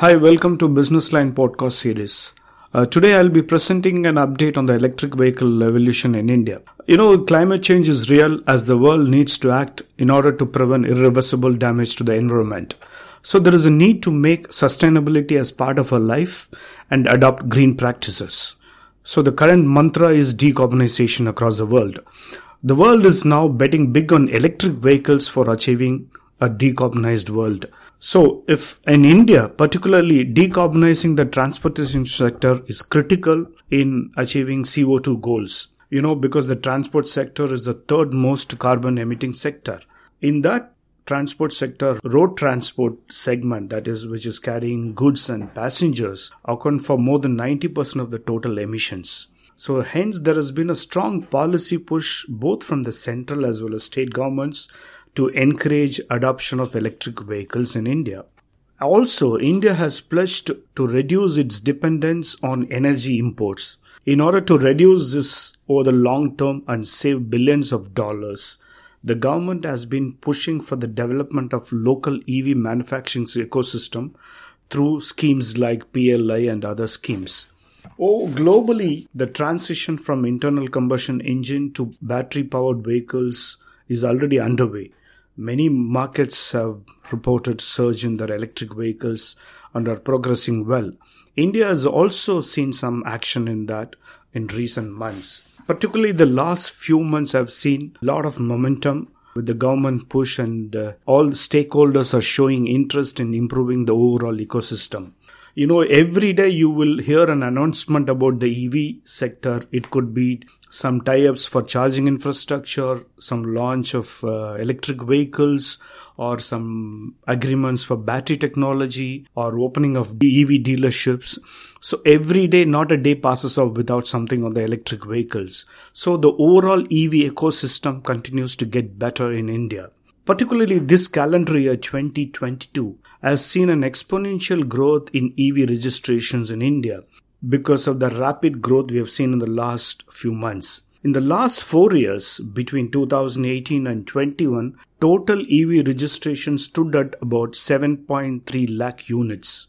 Hi, welcome to Business Line podcast series. Uh, today I'll be presenting an update on the electric vehicle revolution in India. You know, climate change is real as the world needs to act in order to prevent irreversible damage to the environment. So there is a need to make sustainability as part of our life and adopt green practices. So the current mantra is decarbonization across the world. The world is now betting big on electric vehicles for achieving a decarbonized world. So, if in India, particularly decarbonizing the transportation sector is critical in achieving CO2 goals, you know, because the transport sector is the third most carbon emitting sector. In that transport sector, road transport segment, that is, which is carrying goods and passengers, account for more than 90% of the total emissions. So, hence, there has been a strong policy push both from the central as well as state governments to encourage adoption of electric vehicles in India. Also, India has pledged to reduce its dependence on energy imports. In order to reduce this over the long term and save billions of dollars, the government has been pushing for the development of local EV manufacturing ecosystem through schemes like PLI and other schemes. Oh, globally, the transition from internal combustion engine to battery powered vehicles is already underway. Many markets have reported surge in their electric vehicles and are progressing well. India has also seen some action in that in recent months. Particularly the last few months have seen a lot of momentum with the government push and uh, all stakeholders are showing interest in improving the overall ecosystem you know every day you will hear an announcement about the ev sector. It could be some tie-ups for charging infrastructure some launch of uh, electric vehicles or some agreements for battery technology or opening of ev dealerships. So every day not a day passes off without something on the electric vehicles. So the overall ev ecosystem continues to get better in india particularly this calendar year 2022 has seen an exponential growth in EV registrations in India because of the rapid growth we have seen in the last few months. In the last four years, between 2018 and 21, total EV registration stood at about 7.3 lakh units.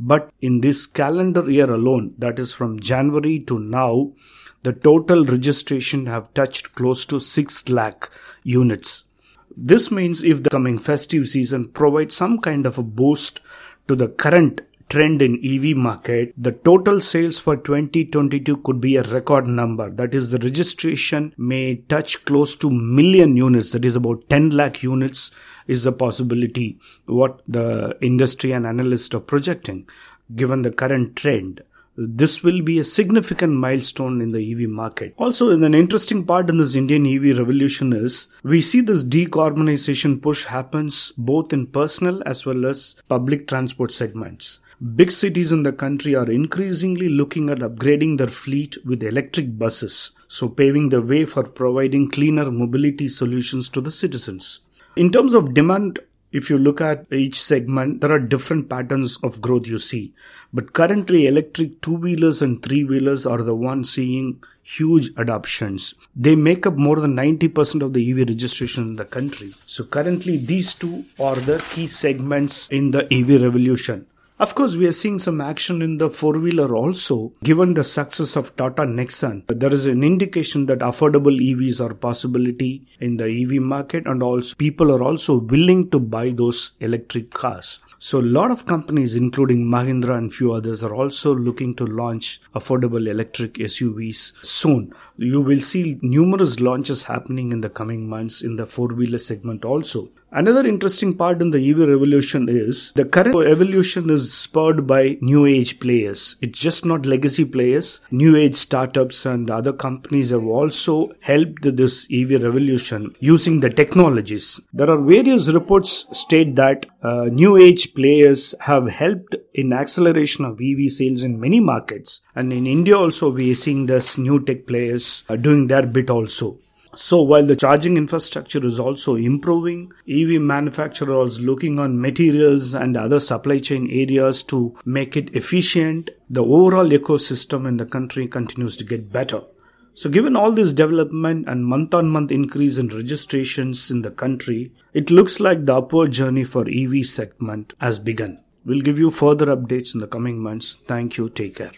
But in this calendar year alone, that is from January to now, the total registration have touched close to 6 lakh units. This means if the coming festive season provides some kind of a boost to the current trend in EV market, the total sales for 2022 could be a record number. That is, the registration may touch close to million units. That is about 10 lakh units is a possibility. What the industry and analysts are projecting, given the current trend this will be a significant milestone in the EV market. Also, an interesting part in this Indian EV revolution is we see this decarbonization push happens both in personal as well as public transport segments. Big cities in the country are increasingly looking at upgrading their fleet with electric buses, so paving the way for providing cleaner mobility solutions to the citizens. In terms of demand, if you look at each segment, there are different patterns of growth you see. But currently, electric two wheelers and three wheelers are the ones seeing huge adoptions. They make up more than 90% of the EV registration in the country. So, currently, these two are the key segments in the EV revolution. Of course, we are seeing some action in the four wheeler also. Given the success of Tata Nexon, there is an indication that affordable EVs are possibility in the EV market and also people are also willing to buy those electric cars. So a lot of companies, including Mahindra and few others, are also looking to launch affordable electric SUVs soon. You will see numerous launches happening in the coming months in the four-wheeler segment also. Another interesting part in the EV revolution is the current evolution is spurred by new age players. It's just not legacy players. New age startups and other companies have also helped this EV revolution using the technologies. There are various reports state that uh, new age players have helped in acceleration of EV sales in many markets. And in India also we are seeing this new tech players uh, doing their bit also. So while the charging infrastructure is also improving, EV manufacturers looking on materials and other supply chain areas to make it efficient. The overall ecosystem in the country continues to get better. So given all this development and month on month increase in registrations in the country, it looks like the upward journey for EV segment has begun. We'll give you further updates in the coming months. Thank you. Take care.